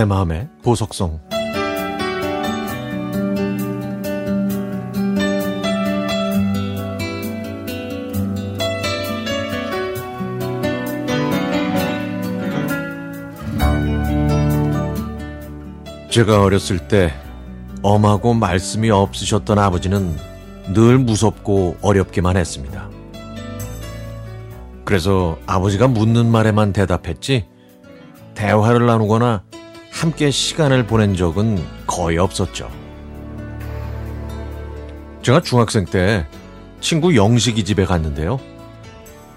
내 마음의 보석성 제가 어렸을 때 엄하고 말씀이 없으셨던 아버지는 늘 무섭고 어렵기만 했습니다. 그래서 아버지가 묻는 말에만 대답했지 대화를 나누거나 함께 시간을 보낸 적은 거의 없었죠. 제가 중학생 때 친구 영식이 집에 갔는데요.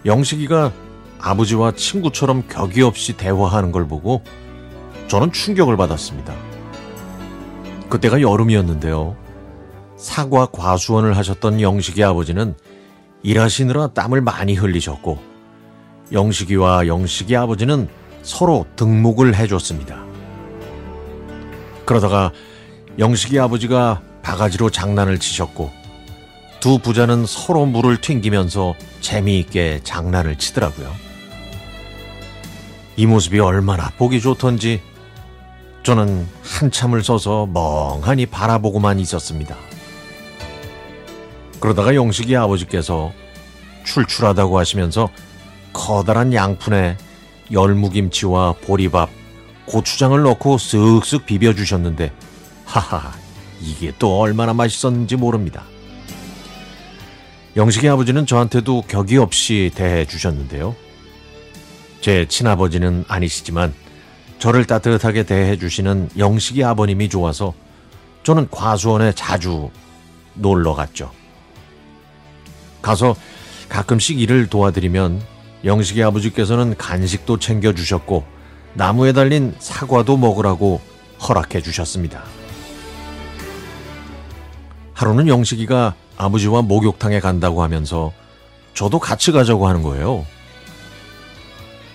영식이가 아버지와 친구처럼 격이 없이 대화하는 걸 보고 저는 충격을 받았습니다. 그때가 여름이었는데요. 사과 과수원을 하셨던 영식이 아버지는 일하시느라 땀을 많이 흘리셨고 영식이와 영식이 아버지는 서로 등목을 해줬습니다. 그러다가 영식이 아버지가 바가지로 장난을 치셨고 두 부자는 서로 물을 튕기면서 재미있게 장난을 치더라고요. 이 모습이 얼마나 보기 좋던지 저는 한참을 서서 멍하니 바라보고만 있었습니다. 그러다가 영식이 아버지께서 출출하다고 하시면서 커다란 양푼에 열무김치와 보리밥, 고추장을 넣고 쓱쓱 비벼주셨는데 하하 이게 또 얼마나 맛있었는지 모릅니다. 영식이 아버지는 저한테도 격이 없이 대해 주셨는데요. 제 친아버지는 아니시지만 저를 따뜻하게 대해 주시는 영식이 아버님이 좋아서 저는 과수원에 자주 놀러 갔죠. 가서 가끔씩 일을 도와드리면 영식이 아버지께서는 간식도 챙겨주셨고 나무에 달린 사과도 먹으라고 허락해 주셨습니다. 하루는 영식이가 아버지와 목욕탕에 간다고 하면서 저도 같이 가자고 하는 거예요.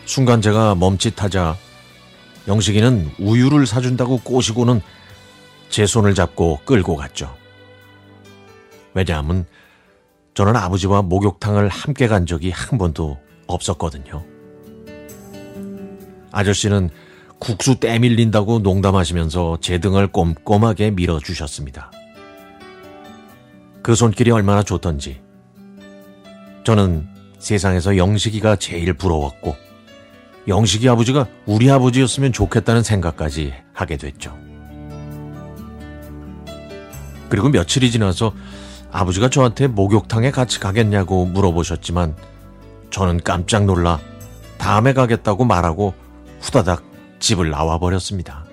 순간 제가 멈칫하자 영식이는 우유를 사준다고 꼬시고는 제 손을 잡고 끌고 갔죠. 왜냐하면 저는 아버지와 목욕탕을 함께 간 적이 한 번도 없었거든요. 아저씨는 국수 때밀린다고 농담하시면서 제 등을 꼼꼼하게 밀어주셨습니다. 그 손길이 얼마나 좋던지. 저는 세상에서 영식이가 제일 부러웠고, 영식이 아버지가 우리 아버지였으면 좋겠다는 생각까지 하게 됐죠. 그리고 며칠이 지나서 아버지가 저한테 목욕탕에 같이 가겠냐고 물어보셨지만 저는 깜짝 놀라 다음에 가겠다고 말하고 후다닥 집을 나와 버렸습니다.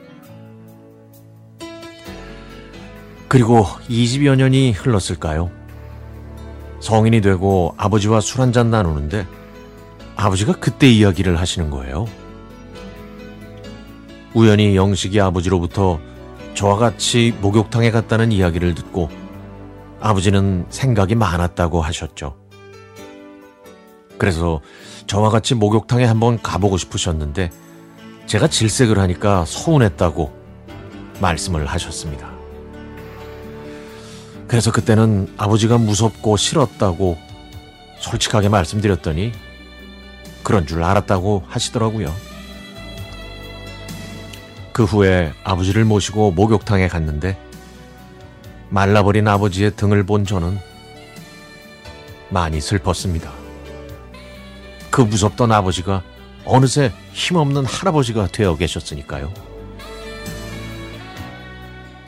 그리고 20여 년이 흘렀을까요? 성인이 되고 아버지와 술 한잔 나누는데 아버지가 그때 이야기를 하시는 거예요. 우연히 영식이 아버지로부터 저와 같이 목욕탕에 갔다는 이야기를 듣고 아버지는 생각이 많았다고 하셨죠. 그래서 저와 같이 목욕탕에 한번 가보고 싶으셨는데 제가 질색을 하니까 서운했다고 말씀을 하셨습니다. 그래서 그때는 아버지가 무섭고 싫었다고 솔직하게 말씀드렸더니 그런 줄 알았다고 하시더라고요. 그 후에 아버지를 모시고 목욕탕에 갔는데 말라버린 아버지의 등을 본 저는 많이 슬펐습니다. 그 무섭던 아버지가 어느새 힘없는 할아버지가 되어 계셨으니까요.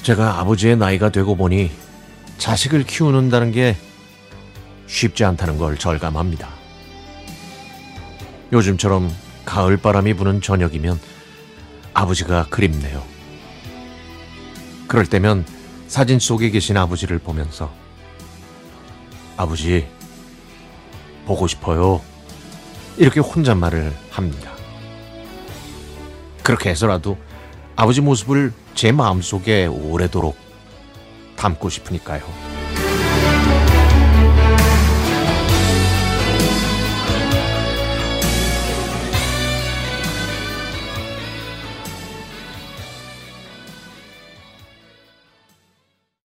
제가 아버지의 나이가 되고 보니 자식을 키우는다는 게 쉽지 않다는 걸 절감합니다. 요즘처럼 가을 바람이 부는 저녁이면 아버지가 그립네요. 그럴 때면 사진 속에 계신 아버지를 보면서 아버지 보고 싶어요. 이렇게 혼잣말을 합니다. 그렇게 해서라도 아버지 모습을 제 마음속에 오래도록 담고 싶으니까요.